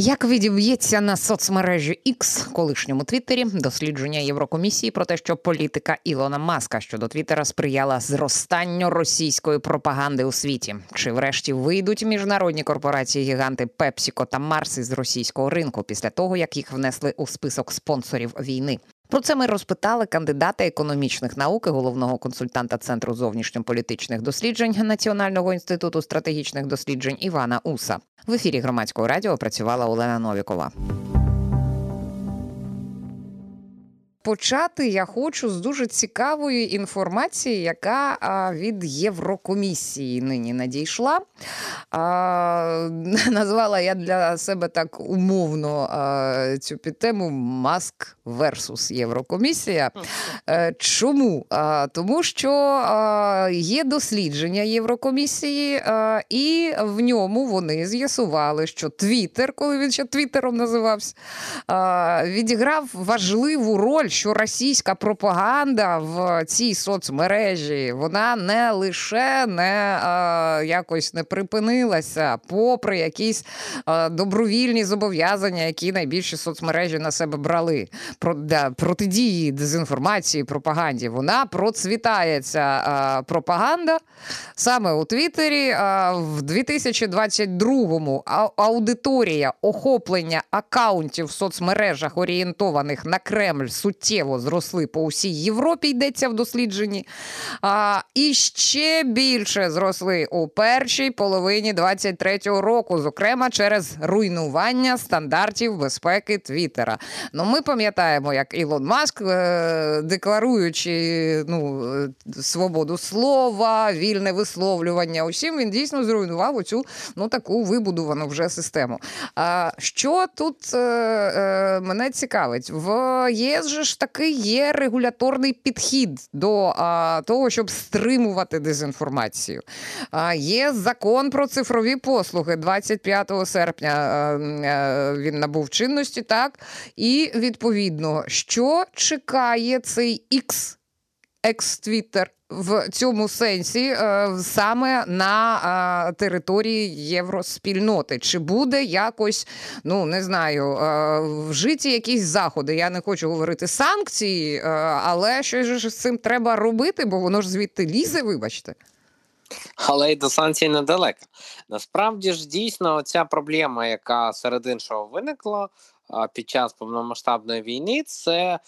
Як відіб'ється на соцмережі X, колишньому Твіттері, дослідження Єврокомісії про те, що політика Ілона Маска щодо Твіттера сприяла зростанню російської пропаганди у світі? Чи врешті вийдуть міжнародні корпорації гіганти Пепсіко та Марс із російського ринку після того, як їх внесли у список спонсорів війни? Про це ми розпитали кандидата економічних наук і головного консультанта Центру зовнішньополітичних досліджень Національного інституту стратегічних досліджень Івана Уса. В ефірі громадського радіо працювала Олена Новікова. Почати я хочу з дуже цікавої інформації, яка а, від Єврокомісії нині надійшла. А, Назвала я для себе так умовно а, цю підтему Маск версус Єврокомісія. Е, Чому? А, Тому що а, є дослідження Єврокомісії, а, і в ньому вони з'ясували, що Твіттер, коли він ще Твіттером називався, а, відіграв важливу роль що російська пропаганда в цій соцмережі вона не лише не е, якось не припинилася, попри якісь е, добровільні зобов'язання, які найбільші соцмережі на себе брали про да, протидії дезінформації, пропаганді. Вона процвітається е, пропаганда саме у Твіттері. Е, в 2022-му аудиторія охоплення акаунтів в соцмережах орієнтованих на Кремль суттєво суттєво зросли по усій Європі, йдеться в дослідженні. А, І ще більше зросли у першій половині 23-го року, зокрема через руйнування стандартів безпеки Твіттера. Ну, ми пам'ятаємо, як Ілон Маск, е, декларуючи ну, е, свободу слова, вільне висловлювання, усім він дійсно зруйнував оцю ну таку вибудовану вже систему. А що тут е, е, мене цікавить? В ЄС же ж таки є регуляторний підхід до а, того, щоб стримувати дезінформацію. А, Є закон про цифрові послуги 25 серпня. А, він набув чинності, так і відповідно, що чекає цей X, екс-твіттер в цьому сенсі е, саме на е, території євроспільноти. Чи буде якось, ну не знаю, е, вжиті якісь заходи? Я не хочу говорити санкції, але що ж з цим треба робити, бо воно ж звідти лізе, вибачте. Але й до санкцій недалеко. Насправді ж дійсно ця проблема, яка серед іншого виникла під час повномасштабної війни, це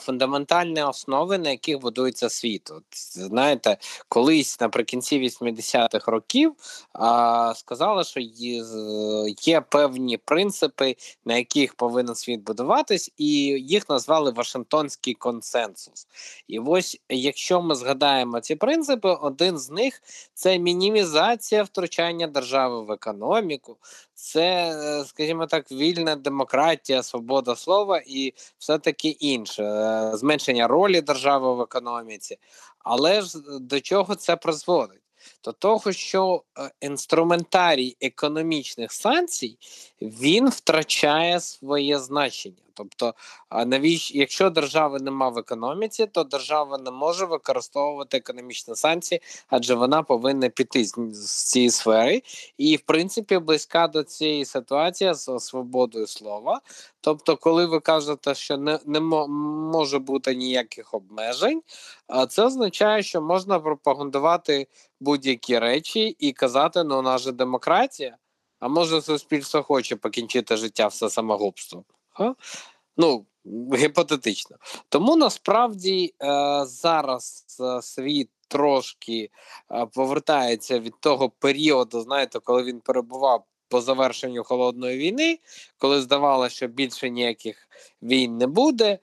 фундаментальні основи, на яких будується світ. От, Знаєте, колись наприкінці 80-х років а, сказали, що є, певні принципи, на яких повинен світ будуватись, і їх назвали Вашингтонський консенсус. І ось якщо ми згадаємо ці принципи, один з них це мінімізація втручання держави в економіку, це, скажімо так, вільна демократія, свобода слова і все таки інше. Е, зменшення ролі держави в економіці, але ж до чого це призводить? До того, що е, інструментарій економічних санкцій він втрачає своє значення. Тобто, навіщо, якщо держави нема в економіці, то держава не може використовувати економічні санкції, адже вона повинна піти з, з цієї сфери, і в принципі близька до цієї ситуації з свободою слова. Тобто, коли ви кажете, що не не може бути ніяких обмежень, це означає, що можна пропагандувати будь-які речі і казати, ну у нас же демократія. А може суспільство хоче покінчити життя все самогубством? Ну, гіпотетично. Тому насправді е, зараз е, світ трошки е, повертається від того періоду, знаєте, коли він перебував по завершенню холодної війни, коли здавалося, що більше ніяких війн не буде,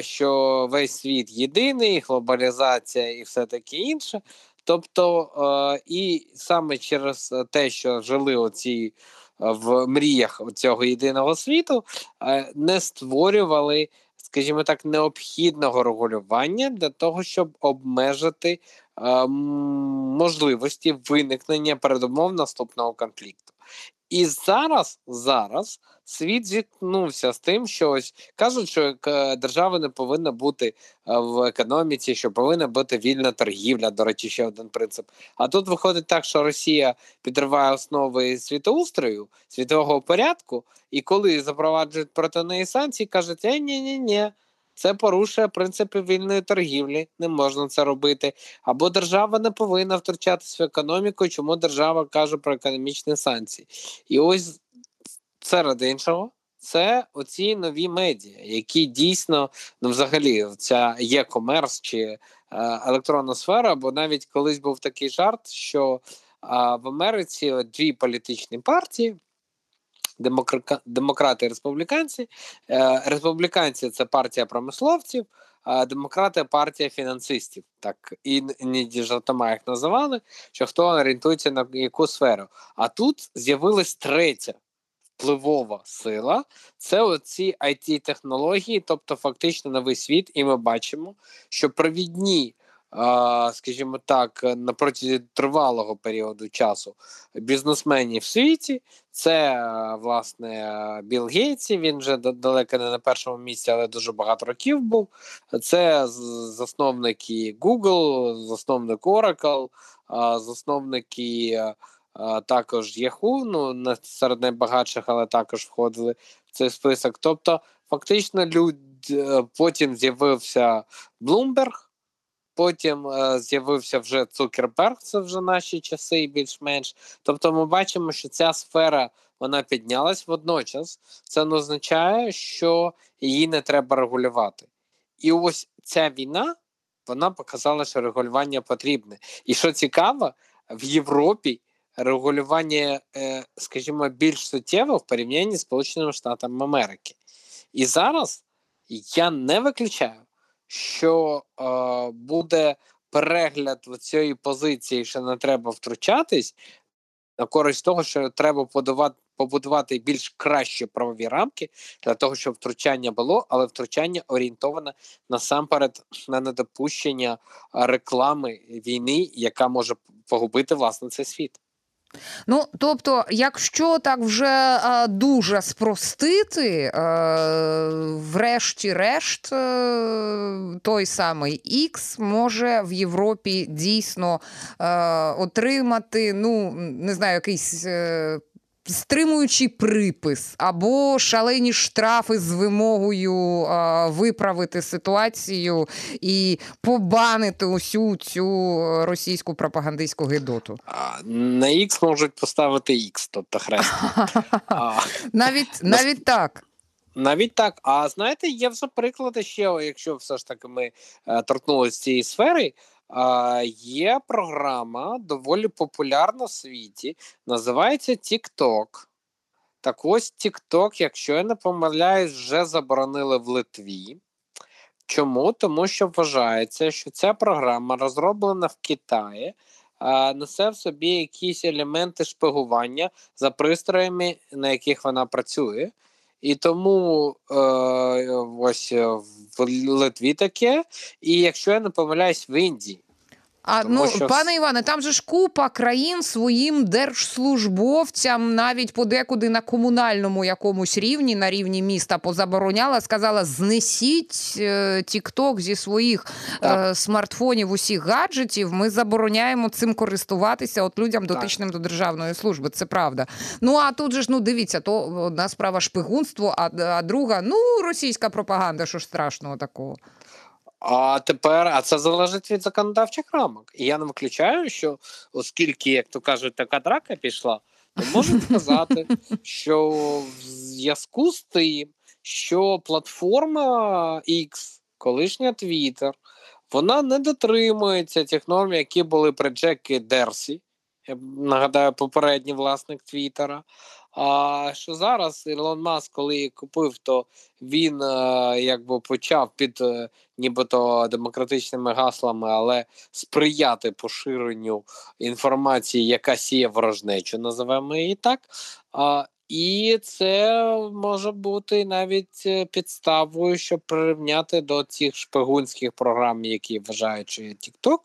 що весь світ єдиний, глобалізація і все таке інше. Тобто, і саме через те, що жили оці в мріях цього єдиного світу, не створювали, скажімо так, необхідного регулювання для того, щоб обмежити можливості виникнення передумов наступного конфлікту. І зараз, зараз світ зіткнувся з тим, що ось кажуть, що держава не повинна бути е, в економіці, що повинна бути вільна торгівля. До речі, ще один принцип. А тут виходить так, що Росія підриває основи світоустрою, світового порядку, і коли запроваджують проти неї санкції, кажуть: е, ні, ні, ні. Це порушує принципи вільної торгівлі, не можна це робити. Або держава не повинна втручатися в економіку, чому держава каже про економічні санкції. І ось серед іншого, це оці нові медіа, які дійсно ну, взагалі ця є комерс чи е, електронна сфера, бо навіть колись був такий жарт, що е, в Америці дві політичні партії демократи і республіканці. Е, республіканці це партія промисловців, а демократи партія фінансистів. Так іноді жартома їх називали, що хто орієнтується на яку сферу. А тут з'явилась третя. Впливова сила це оці it технології, тобто фактично новий світ, і ми бачимо, що провідні скажімо так, на протязі тривалого періоду часу бізнесменів в світі. Це власне Білл Гейтсі, Він вже далеко не на першому місці, але дуже багато років був. Це засновники Google, засновник Oracle, засновники також Yahoo, ну серед найбагатших, але також входили в цей список. Тобто, фактично, люд е, потім з'явився Bloomberg, Потім е, з'явився вже Цукерберг, це вже наші часи, більш-менш. Тобто, ми бачимо, що ця сфера вона піднялась водночас. Це не означає, що її не треба регулювати. І ось ця війна вона показала, що регулювання потрібне. І що цікаво, в Європі регулювання, е, скажімо, більш суттєво в порівнянні з Сполученими Штатами Америки. І зараз я не виключаю що е, буде перегляд цієї позиції, що не треба втручатись, на користь того, що треба подавати. Побудувати більш кращі правові рамки для того, щоб втручання було, але втручання орієнтоване насамперед на недопущення реклами війни, яка може погубити власне цей світ. Ну, тобто, якщо так вже а, дуже спростити, а, врешті-решт, а, той самий X може в Європі дійсно отримати, ну, не знаю, якийсь. Е, стримуючий припис або шалені штрафи з вимогою а, виправити ситуацію і побанити усю цю російську пропагандистську гидоту. На X можуть поставити X, тобто хрест. Навіть навіть так. Навіть так. А знаєте, є вже приклади ще, якщо все ж таки ми е, торкнулися цієї сфери. Є програма доволі популярна в світі, називається TikTok. Так ось TikTok, якщо я не помиляюсь, вже заборонили в Литві. Чому? Тому що вважається, що ця програма розроблена в Китаї, несе в собі якісь елементи шпигування за пристроями, на яких вона працює. І тому е, ось в Литві таке, і якщо я не помиляюсь, в Індії. А Тому ну що... пане Іване, там же ж купа країн своїм держслужбовцям навіть подекуди на комунальному якомусь рівні, на рівні міста, позабороняла, сказала: знесіть е, Тікток зі своїх е, смартфонів, усіх гаджетів. Ми забороняємо цим користуватися от людям, дотичним так. до державної служби. Це правда. Ну а тут же ж ну дивіться, то одна справа шпигунство, а, а друга ну російська пропаганда. Що ж страшного такого. А тепер, а це залежить від законодавчих рамок. І я не виключаю, що оскільки, як то кажуть, така драка пішла, то можу сказати, що в зв'язку з тим, що платформа X, колишня Twitter, вона не дотримується тих норм, які були при Джекі Дерсі. Я нагадаю, попередній власник Твіттера. А що зараз Ілон Маск, коли купив, то він е, якби почав під е, нібито демократичними гаслами, але сприяти поширенню інформації, яка сіє ворожнечу, називаємо її так. А, і це може бути навіть е, підставою, щоб прирівняти до цих шпигунських програм, які є TikTok.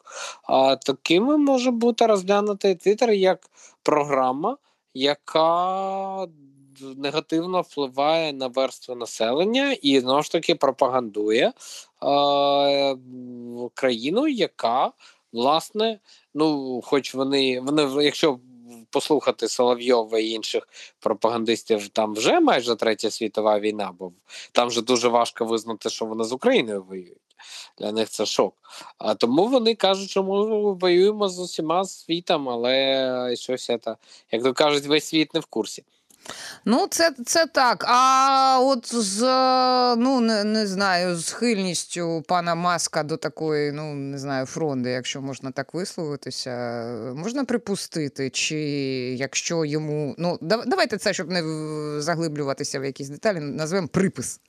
А такими може бути розглянути Twitter як програма яка негативно впливає на верству населення і знову ж таки пропагандує е, країну, яка власне, ну, хоч вони, вони, якщо послухати Соловйова і інших пропагандистів, там вже майже третя світова війна, бо там вже дуже важко визнати, що вони з Україною воюють. Для них це шок. А тому вони кажуть, що ми воюємо з усіма світом, але щось це, як то кажуть, весь світ не в курсі. Ну, це це так. А от з ну не, не знаю, схильністю пана Маска до такої, ну не знаю, фронди, якщо можна так висловитися, можна припустити, чи якщо йому. Ну, давайте це, щоб не заглиблюватися в якісь деталі, назвемо припис.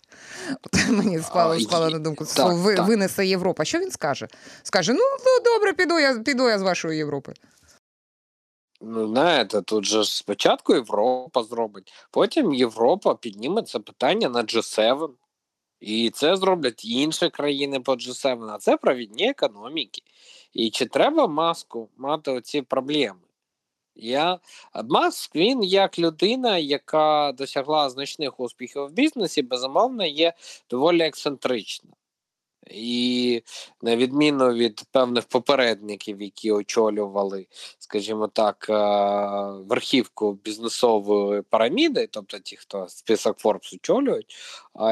От Мені спало, спало на думку, так, ви, так. винесе Європа. Що він скаже? Скаже: ну, ну добре, піду я піду я з вашої Європи. Ну, знаєте, тут же спочатку Європа зробить, потім Європа підніме це питання на G7. І це зроблять інші країни по G7, а це провідні економіки. І чи треба маску мати оці проблеми? Я Маск він як людина, яка досягла значних успіхів в бізнесі, безумовно, є доволі ексцентрична. І на відміну від певних попередників, які очолювали, скажімо так, е, верхівку бізнесової піраміди, тобто ті, хто список Forbes очолюють,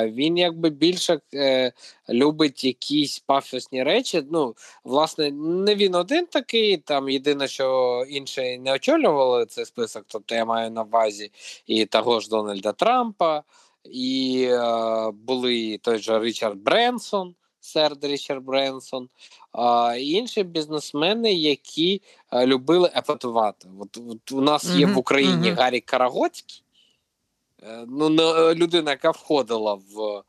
він якби більше е, любить якісь пафосні речі. Ну, власне, не він один такий. Там єдине, що інші не очолювали цей список, тобто я маю на увазі і того ж Дональда Трампа, і е, були той же Річард Бренсон сер Річард Бренсон, а інші бізнесмени, які любили епатувати. От, от у нас є в Україні. Гаррі Карагоцький, е, ну людина, яка входила в.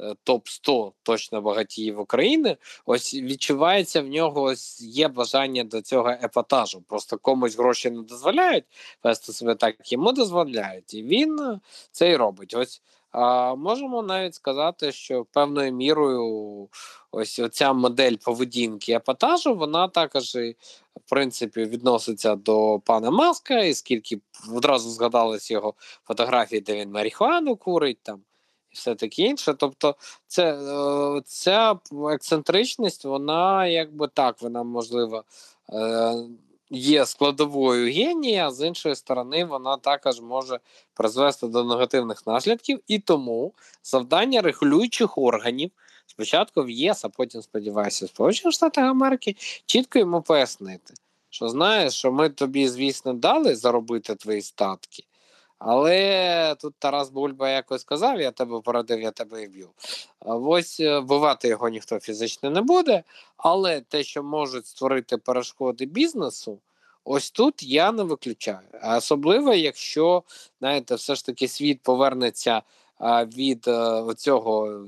Е, Топ 100 точно багатіїв України, ось відчувається в нього ось є бажання до цього епатажу. Просто комусь гроші не дозволяють вести себе так, йому дозволяють, і він е, це й робить. Ось а можемо навіть сказати, що певною мірою ось ця модель поведінки епатажу, вона також в принципі відноситься до пана Маска, і скільки одразу згадалось його фотографії, де він марихуану курить там. І все таке інше. Тобто, це, е, ця ексцентричність, вона якби так, вона можливо е, є складовою генія, з іншої сторони, вона також може призвести до негативних наслідків, і тому завдання регулюючих органів. Спочатку в ЄС, а потім сподіваюся, Сполучених Штатах Америки чітко йому пояснити, що знаєш, що ми тобі, звісно, дали заробити твої статки, але тут Тарас Бульба якось сказав: я тебе порадив, я тебе і вб'ю. Ось е, вбивати його ніхто фізично не буде, але те, що можуть створити перешкоди бізнесу, ось тут я не виключаю. Особливо, якщо знаєте, все ж таки світ повернеться від е, цього.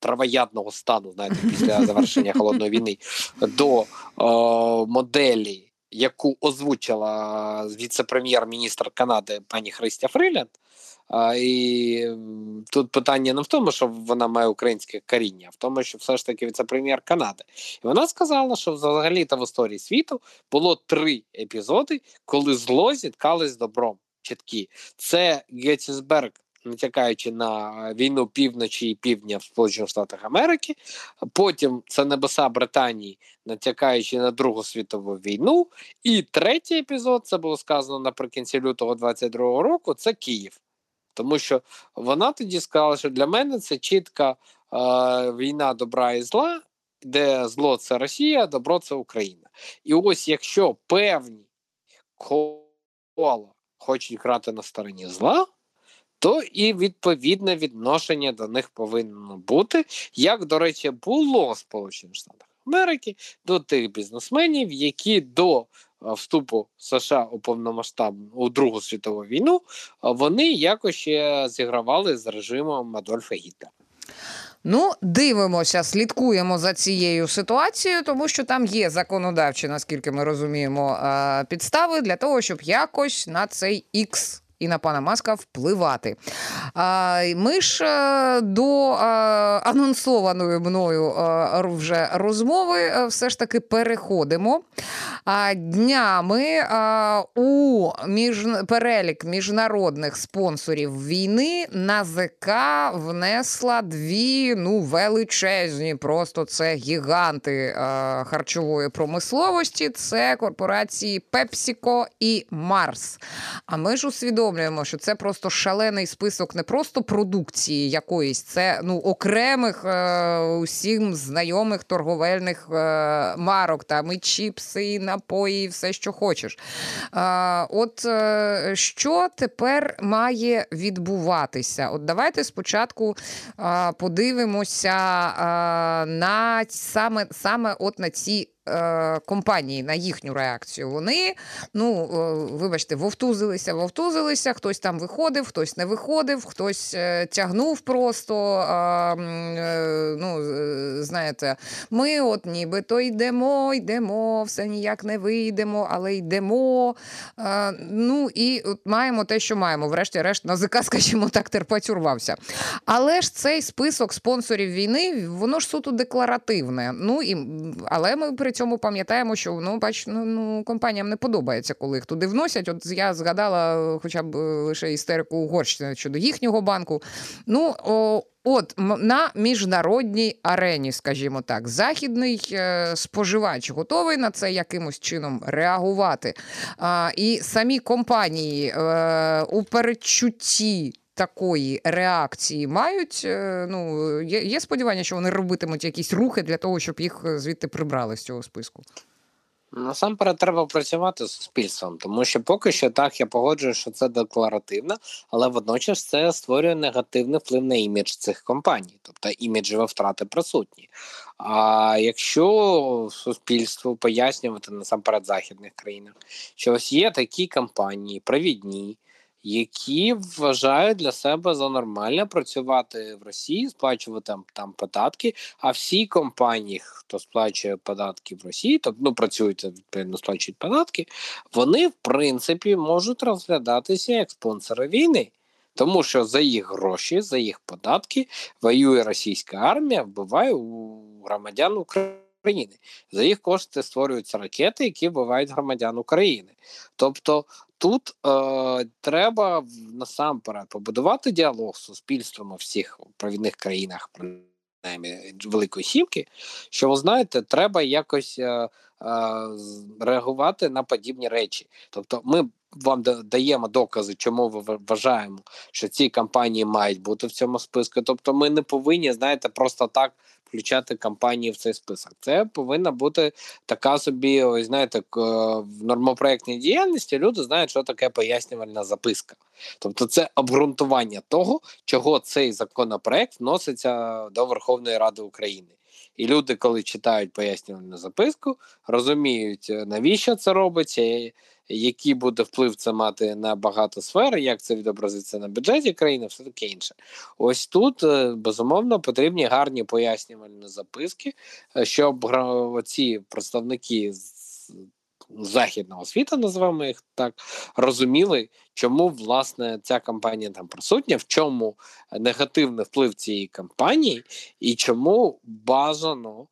Травоядного стану, знаєте, після завершення холодної війни до о, моделі яку озвучила віце-прем'єр-міністр Канади пані Христя Фрилянд. А, І тут питання не в тому, що вона має українське коріння, а в тому, що все ж таки віце-прем'єр Канади. І вона сказала, що взагалі-то в історії світу було три епізоди, коли зло зіткалось добром. Чіткі це Геттісберг натякаючи на війну півночі і півдня в Сполучених Штатах Америки. Потім це небеса Британії, натякаючи на Другу світову війну. І третій епізод це було сказано наприкінці лютого 22-го року. Це Київ. Тому що вона тоді сказала, що для мене це чітка е, війна добра і зла, де зло це Росія, добро це Україна. І ось якщо певні кола хочуть грати на стороні зла, то і відповідне відношення до них повинно бути, як, до речі, було в Сполучених Штатах Америки до тих бізнесменів, які до вступу США у повномасштабну у Другу світову війну вони якось ще зігравали з режимом Адольфа Гітлера. Ну, дивимося, слідкуємо за цією ситуацією, тому що там є законодавчі, наскільки ми розуміємо, підстави для того, щоб якось на цей ікс і на пана Маска впливати. Ми ж е, до анонсованої мною вже розмови все ж таки переходимо. Днями у перелік міжнародних спонсорів війни НАЗК внесла дві ну величезні, просто це гіганти харчової промисловості. Це корпорації PepsiCo і Mars. А ми ж усвідомлюємо, що це просто шалений список не просто продукції якоїсь, це ну окремих е, усім знайомих торговельних е, марок, там і чіпси, і напої, і все, що хочеш. Е, от що тепер має відбуватися? От давайте спочатку подивимося на саме, саме от на ці компанії на їхню реакцію. Вони, ну е, вибачте, вовтузилися, вовтузилися. Хтось там виходив, хтось не виходив, хтось е, тягнув просто. е, е, ну, е, знаєте, ми от нібито йдемо, йдемо, все ніяк не вийдемо, але йдемо. Е, ну і от маємо те, що маємо. Врешті-решт, НАЗК, скажімо так, терпець урвався. Але ж цей список спонсорів війни, воно ж суто декларативне. Ну і але ми при цьому пам'ятаємо, що ну, бач, ну, ну компаніям не подобається, коли їх туди вносять. От я згадала хоча б лише істерику Угорщини щодо їхнього банку. Ну о, От на міжнародній арені, скажімо так, західний е, споживач готовий на це якимось чином реагувати. І самі компанії е, у передчутті. Такої реакції мають. Е, ну є, є сподівання, що вони робитимуть якісь рухи для того, щоб їх звідти прибрали з цього списку. Насамперед треба працювати з суспільством, тому що поки що так я погоджую, що це декларативно, але водночас це створює негативний вплив на імідж цих компаній, тобто іміджеві втрати присутні. А якщо суспільству пояснювати насамперед західних країнах, що ось є такі компанії, провідні які вважають для себе за нормальне працювати в Росії, сплачувати там, податки. А всі компанії, хто сплачує податки в Росії, тобто ну працюють відповідно, сплачують податки, вони в принципі можуть розглядатися як спонсори війни. Тому що за їх гроші, за їх податки воює російська армія, вбиває у громадян України. За їх кошти створюються ракети, які вбивають громадян України. Тобто тут е, треба насамперед побудувати діалог з суспільством у всіх провідних країнах, принаймні Великої Сімки, що ви знаєте, треба якось е, е, реагувати на подібні речі. Тобто, ми вам даємо докази, чому ви вважаємо, що ці компанії мають бути в цьому списку. Тобто, ми не повинні, знаєте, просто так включати компанії в цей список. Це повинна бути така собі, ось знаєте, в нормопроектній діяльності люди знають, що таке пояснювальна записка. Тобто, це обґрунтування того, чого цей законопроект вноситься до Верховної Ради України. І люди, коли читають пояснювальну записку, розуміють, навіщо це робиться, який буде вплив це мати на багато сфер, як це відобразиться на бюджеті країни, все таке інше. Ось тут е, безумовно потрібні гарні пояснювальні записки, е, щоб ці представники західного світу, називаємо їх так, розуміли, чому власне ця кампанія там присутня, в чому негативний вплив цієї кампанії, і чому бажано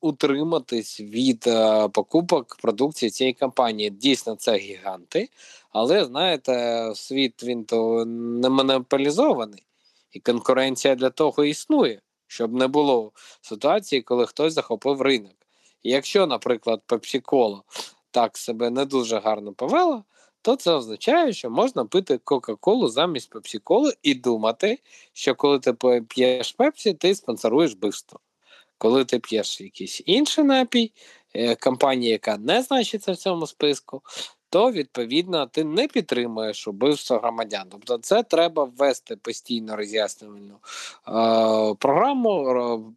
утриматись від е, покупок продукції цієї компанії. Дійсно, це гіганти, але знаєте, світ він то не монополізований, і конкуренція для того існує, щоб не було ситуації, коли хтось захопив ринок. І якщо, наприклад, Пепсі-Кола так себе не дуже гарно повела, то це означає, що можна пити Кока-Колу замість Пепсі-Коли і думати, що коли ти п'єш Пепсі, ти спонсоруєш вбивство. Коли ти п'єш якийсь інший напій, е, компанія, яка не значиться в цьому списку, то відповідно ти не підтримуєш убивство громадян. Тобто, це треба ввести постійно роз'яснювальну е, програму,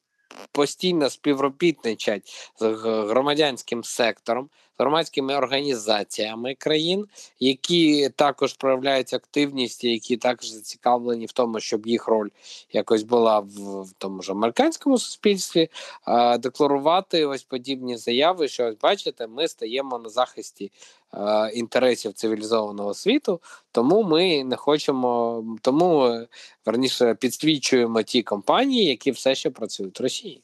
постійно співробітничать з громадянським сектором, громадськими організаціями країн, які також проявляють активність, які також зацікавлені в тому, щоб їх роль якось була в, в тому ж американському суспільстві, е, декларувати ось подібні заяви, що ось бачите, ми стаємо на захисті інтересів цивілізованого світу, тому ми не хочемо, тому верніше підсвічуємо ті компанії, які все ще працюють в Росії.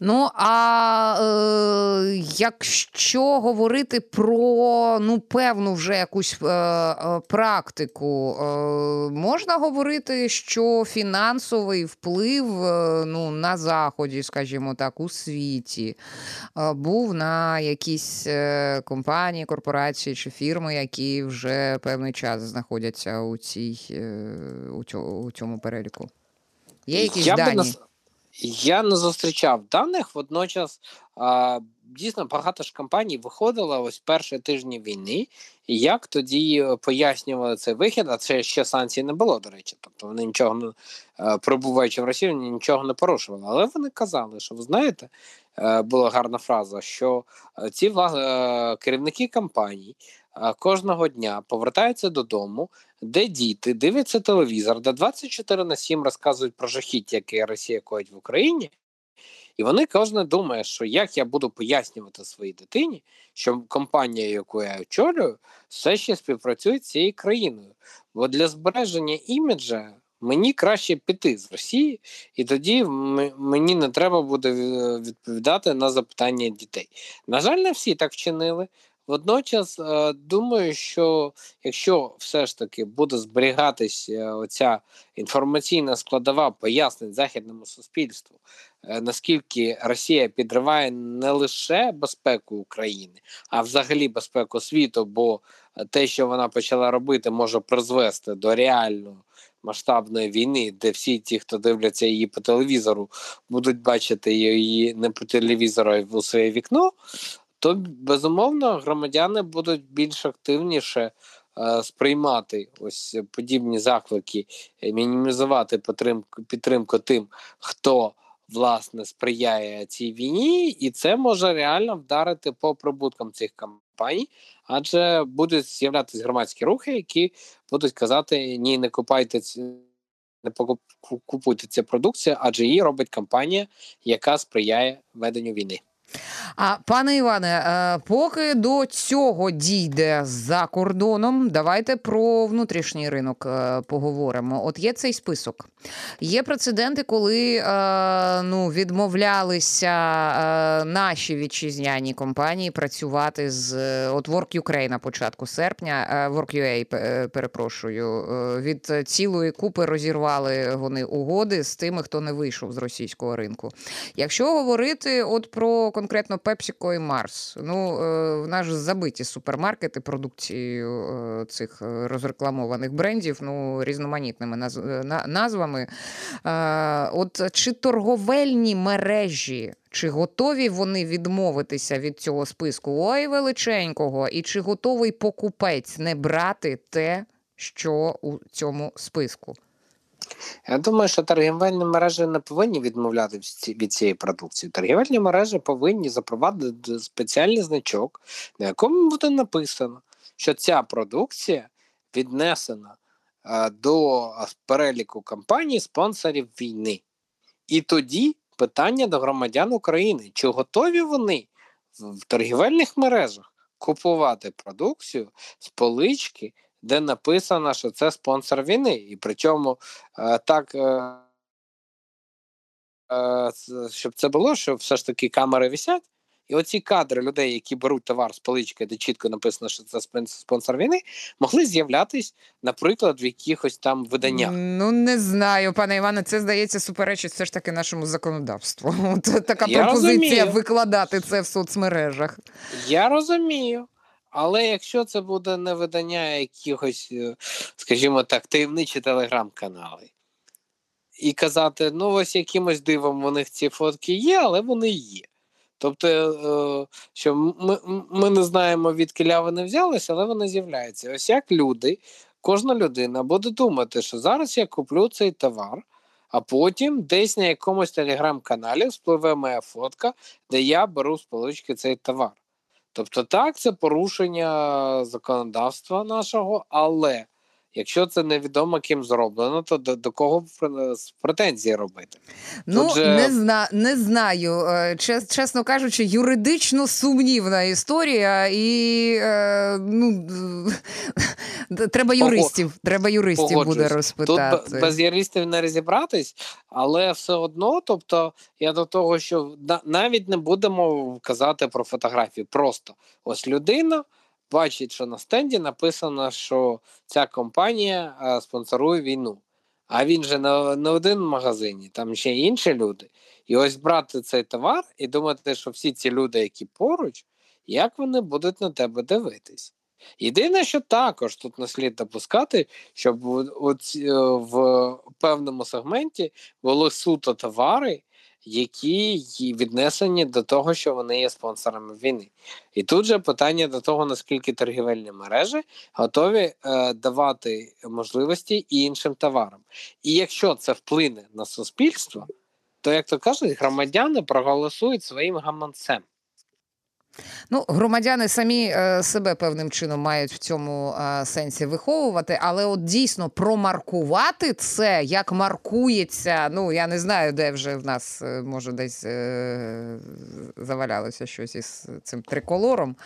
Ну, а е, якщо говорити про ну, певну вже якусь е, е, практику, е, можна говорити, що фінансовий вплив е, ну, на Заході, скажімо так, у світі е, був на якісь е, компанії, корпорації чи фірми, які вже певний час знаходяться у, цій, е, у, цьому, у цьому переліку? Є якісь Я би дані? Я не зустрічав даних. Водночас а, дійсно багато ж компаній виходило ось перші тижні війни. Як тоді е, пояснювали цей вихід? А це ще санкцій не було, до речі. Тобто вони нічого не пробуваючи в Росії, вони нічого не порушували. Але вони казали, що ви знаєте, е, була гарна фраза, що е, ці е, керівники компаній е, кожного дня повертаються додому де діти дивляться телевізор, де 24 на 7 розказують про жахіття, яке Росія коїть в Україні. І вони кожен думає, що як я буду пояснювати своїй дитині, що компанія, яку я очолюю, все ще співпрацює з цією країною. Бо для збереження іміджа мені краще піти з Росії, і тоді мені не треба буде е, відповідати на запитання дітей. На жаль, не всі так вчинили. Водночас е, думаю, що якщо все ж таки буде зберігатись е, оця інформаційна складова пояснень західному суспільству, наскільки Росія підриває не лише безпеку України, а взагалі безпеку світу, бо те, що вона почала робити, може призвести до реальної масштабної війни, де всі ті, хто дивляться її по телевізору, будуть бачити її не по телевізору, а у своє вікно то безумовно громадяни будуть більш активніше е, сприймати ось подібні заклики, мінімізувати підтримку, підтримку тим, хто власне сприяє цій війні, і це може реально вдарити по прибуткам цих компаній, адже будуть з'являтися громадські рухи, які будуть казати: ні, не купайте. Не покупуйте купуйте цю продукцію, адже її робить компанія, яка сприяє веденню війни. А пане Іване, е, поки до цього дійде за кордоном, давайте про внутрішній ринок е, поговоримо. От є цей список. Є прецеденти, коли е, ну, відмовлялися наші вітчизняні компанії працювати з от Work.ua на початку серпня, Work.ua, перепрошую, від цілої купи розірвали вони угоди з тими, хто не вийшов з російського ринку. Якщо говорити от про конкретно PepsiCo і Mars, ну е, в нас ж забиті супермаркети продукцією е, цих е, розрекламованих брендів, ну різноманітними наз- на- назвами. От чи торговельні мережі? Чи готові вони відмовитися від цього списку ой величенького, і чи готовий покупець не брати те, що у цьому списку? Я думаю, що торгівельні мережі не повинні відмовляти від цієї продукції. Торгівельні мережі повинні запровадити спеціальний значок, на якому буде написано, що ця продукція віднесена е, до переліку компаній спонсорів війни. І тоді питання до громадян України: чи готові вони в торгівельних мережах купувати продукцію з полички, де написано, що це спонсор війни, і причому е, так. Е, е, щоб це було, що все ж таки камери висять, і оці кадри людей, які беруть товар з полички, де чітко написано, що це спонсор війни, могли з'являтись, наприклад, в якихось там виданнях. Ну не знаю, пане Іване, це здається суперечить все ж таки нашому законодавству. От така Я пропозиція розумію. викладати це в соцмережах. Я розумію. Але якщо це буде не видання якихось, е, скажімо так, таємничі телеграм-канали, і казати, ну ось якимось дивом у них ці фотки є, але вони є. Тобто, е, що ми, ми не знаємо, відкиля вони взялися, але вони з'являються. Ось як люди, кожна людина буде думати, що зараз я куплю цей товар, а потім десь на якомусь телеграм-каналі спливе моя фотка, де я беру з полички цей товар. Тобто, так, це порушення законодавства нашого, але Якщо це невідомо ким зроблено, то до, до кого претензії робити? Ну же... не зна не знаю. Е, чес, чесно кажучи, юридично сумнівна історія, і е, ну треба юристів. Треба юристів Погоджусь. буде розпитати. Тут без юристів не розібратись, але все одно, тобто, я до того, що навіть не будемо казати про фотографії. Просто ось людина бачить, що на стенді написано, що ця компанія спонсорує війну. А він же не, не один в магазині, там ще інші люди. І ось брати цей товар і думати, що всі ці люди, які поруч, як вони будуть на тебе дивитись. Єдине, що також тут не слід допускати, щоб в, в певному сегменті були суто товари, які віднесені до того, що вони є спонсорами війни. І тут же питання до того, наскільки торгівельні мережі готові е, давати можливості і іншим товарам. І якщо це вплине на суспільство, то як то кажуть, громадяни проголосують своїм гаманцем. Ну, громадяни самі е, себе певним чином мають в цьому е, сенсі виховувати, але от дійсно промаркувати це, як маркується. Ну я не знаю, де вже в нас е, може десь завалялося щось із цим триколором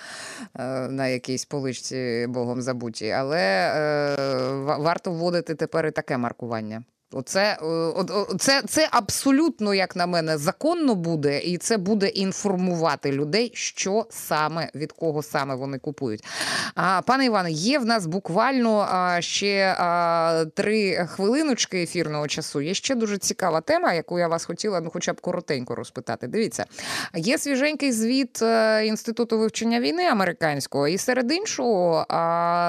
на якійсь поличці богом забуті, але варто вводити тепер і таке маркування. Оце е, це, це абсолютно, як на мене, законно буде, і це буде інформувати людей, що саме від кого саме вони купують. А пане Іване, є в нас буквально ще три хвилиночки ефірного часу. Є ще дуже цікава тема, яку я вас хотіла, ну, хоча б коротенько розпитати. Дивіться, є свіженький звіт е, інституту вивчення війни американського, і серед іншого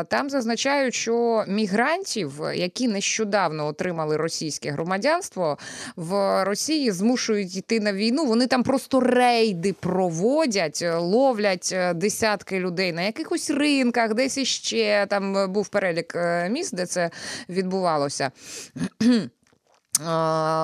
там зазначають, що мігрантів, які нещодавно отримали російські російське громадянство в Росії змушують йти на війну. Вони там просто рейди проводять, ловлять е, десятки людей на якихось ринках, десь іще там був перелік е, міст, де це відбувалося.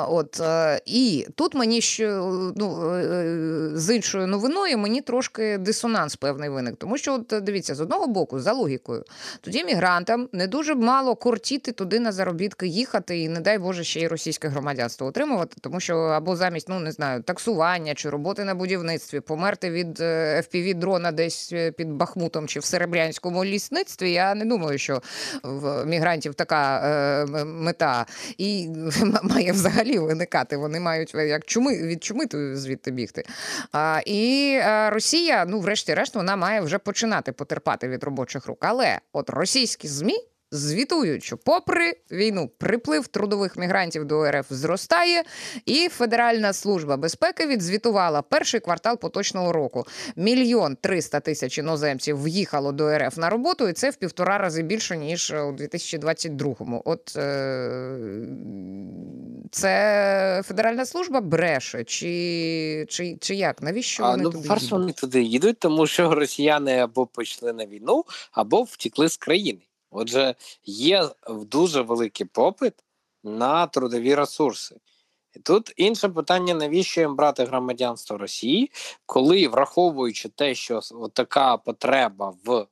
От е, і тут мені ще ну, е, з іншою новиною мені трошки дисонанс певний виник. Тому що, от дивіться, з одного боку, за логікою, тоді мігрантам не дуже мало кортіти туди на заробітки їхати, і не дай Боже ще й російське громадянство отримувати, тому що або замість ну не знаю, таксування чи роботи на будівництві, померти від е, fpv дрона десь під Бахмутом чи в Серебрянському лісництві. Я не думаю, що в мігрантів така е, мета і має взагалі виникати. Вони мають як чуми від чуми звідти бігти. А, І Росія, ну, врешті-решт, вона має вже починати потерпати від робочих рук. Але от російські змі звітують, що попри війну приплив трудових мігрантів до РФ зростає, і Федеральна служба безпеки відзвітувала перший квартал поточного року. Мільйон триста тисяч іноземців в'їхало до РФ на роботу, і це в півтора рази більше ніж у 2022-му. От е- це Федеральна служба бреше, чи чи, чи як? Навіщо вони а, ну, туди їдуть? вони туди їдуть, тому що росіяни або пішли на війну, або втікли з країни. Отже, є дуже великий попит на трудові ресурси. І тут інше питання: навіщо їм брати громадянство Росії, коли враховуючи те, що така потреба в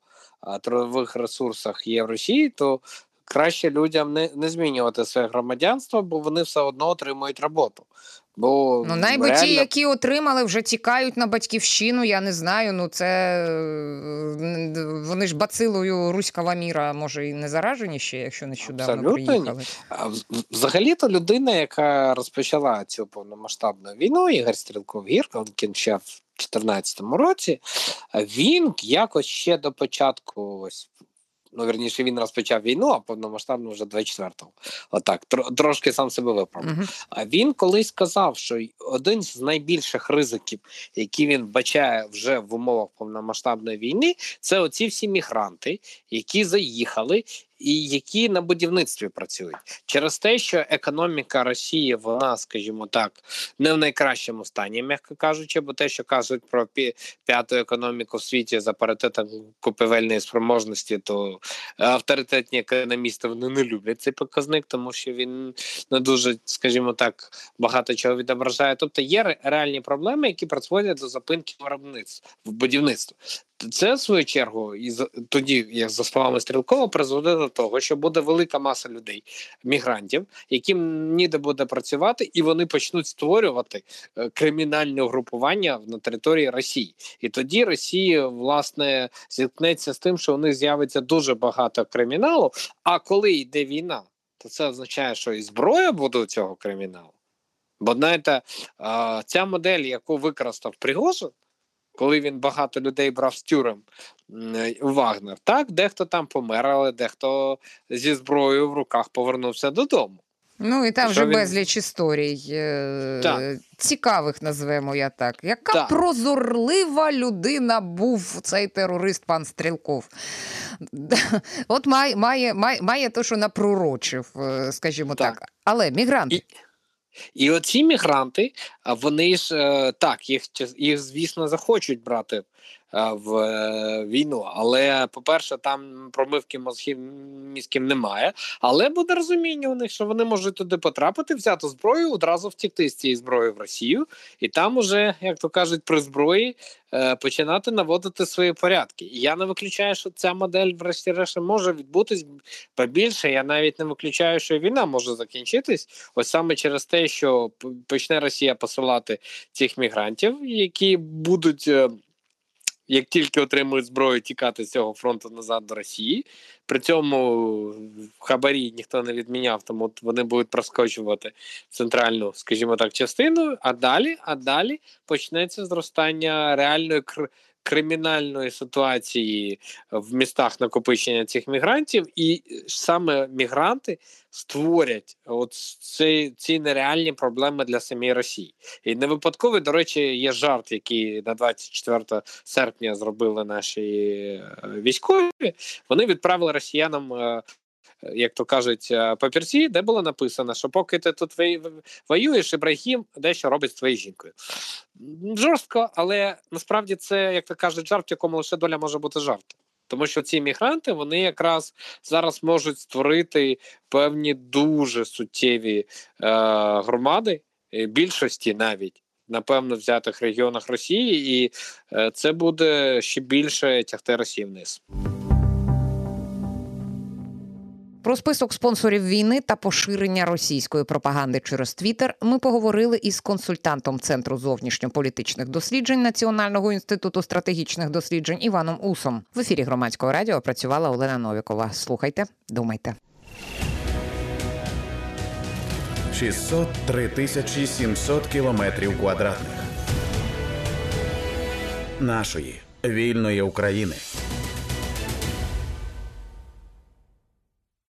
трудових ресурсах є в Росії, то краще людям не не змінювати своє громадянство, бо вони все одно отримують роботу. Бо ну найби реально... ті, які отримали, вже тікають на батьківщину. Я не знаю. Ну це е, вони ж бацилою руського міра, може і не заражені ще, якщо нещодавно Абсолютно приїхали. Взагалі-то людина, яка розпочала цю повномасштабну війну, Ігор Стрілков Гірка, він ще в 2014 році, він якось ще до початку ось Ну, верніше, він розпочав війну, а повномасштабно вже 24-го. Отак, трошки сам себе виправив. Uh-huh. А він колись сказав, що один з найбільших ризиків, які він бачає вже в умовах повномасштабної війни, це оці всі мігранти, які заїхали і які на будівництві працюють через те, що економіка Росії, вона, скажімо так, не в найкращому стані, м'яко кажучи, бо те, що кажуть про п'яту економіку в світі за паритетом купівельної спроможності, то авторитетні економісти вони не люблять цей показник, тому що він не дуже, скажімо так, багато чого відображає. Тобто є реальні проблеми, які призводять до зупинки виробництва в будівництві. Це в свою чергу, і тоді, як за словами Стрілкова, призведе до того, що буде велика маса людей, мігрантів, яким ніде буде працювати, і вони почнуть створювати е, кримінальне угрупування на території Росії. І тоді Росія власне зіткнеться з тим, що у них з'явиться дуже багато криміналу. А коли йде війна, то це означає, що і зброя буде у цього криміналу. Бо знаєте, ця модель, яку використав Пригожин, коли він багато людей брав з тюрем Вагнер, так, дехто там помер, але дехто зі зброєю в руках повернувся додому. Ну і там вже він- безліч історій е, Так. цікавих, назвемо я так. Яка Так. прозорлива людина був цей терорист пан Стрілков. От має, має, має, має те, що напророчив, е, скажімо так. Так. Але мігранти. І, і оці мігранти, вони ж е, так, їх, їх звісно, захочуть брати в е, війну. Але, по-перше, там промивки мозгів мізків немає. Але буде розуміння у них, що вони можуть туди потрапити, взяти зброю, одразу втікти з цієї зброї в Росію, і там уже, як то кажуть, при зброї е, починати наводити свої порядки. І я не виключаю, що ця модель, врешті-решт, може відбутись побільше. Я навіть не виключаю, що війна може закінчитись. Ось саме через те, що почне Росія посилати цих мігрантів, які будуть. Як тільки отримують зброю, тікати з цього фронту назад до Росії. При цьому хабарі ніхто не відміняв, тому вони будуть проскочувати центральну, скажімо так, частину. А далі, а далі почнеться зростання реальної кр- кримінальної ситуації в містах накопичення цих мігрантів, і саме мігранти створять от ці, ці нереальні проблеми для самої Росії. І не випадково, до речі, є жарт, який на 24 серпня зробили наші е, військові. Вони відправили росіянам. Е, Як то кажуть, е, папірці, де було написано, що поки ти тут воюєш, Ібрагім дещо робить з твоєю жінкою. Жорстко, але насправді це, як то кажуть, жарт, в якому лише доля може бути жартом. Тому що ці мігранти вони якраз зараз можуть створити певні дуже суттєві е, громади, е, більшості навіть. На певно взятих регіонах Росії, і це буде ще більше тягти Росію вниз. Про список спонсорів війни та поширення російської пропаганди через Твіттер ми поговорили із консультантом Центру зовнішньополітичних досліджень Національного інституту стратегічних досліджень Іваном Усом. В ефірі громадського радіо працювала Олена Новікова. Слухайте, думайте. 603 тисячі 700 кілометрів квадратних нашої вільної України.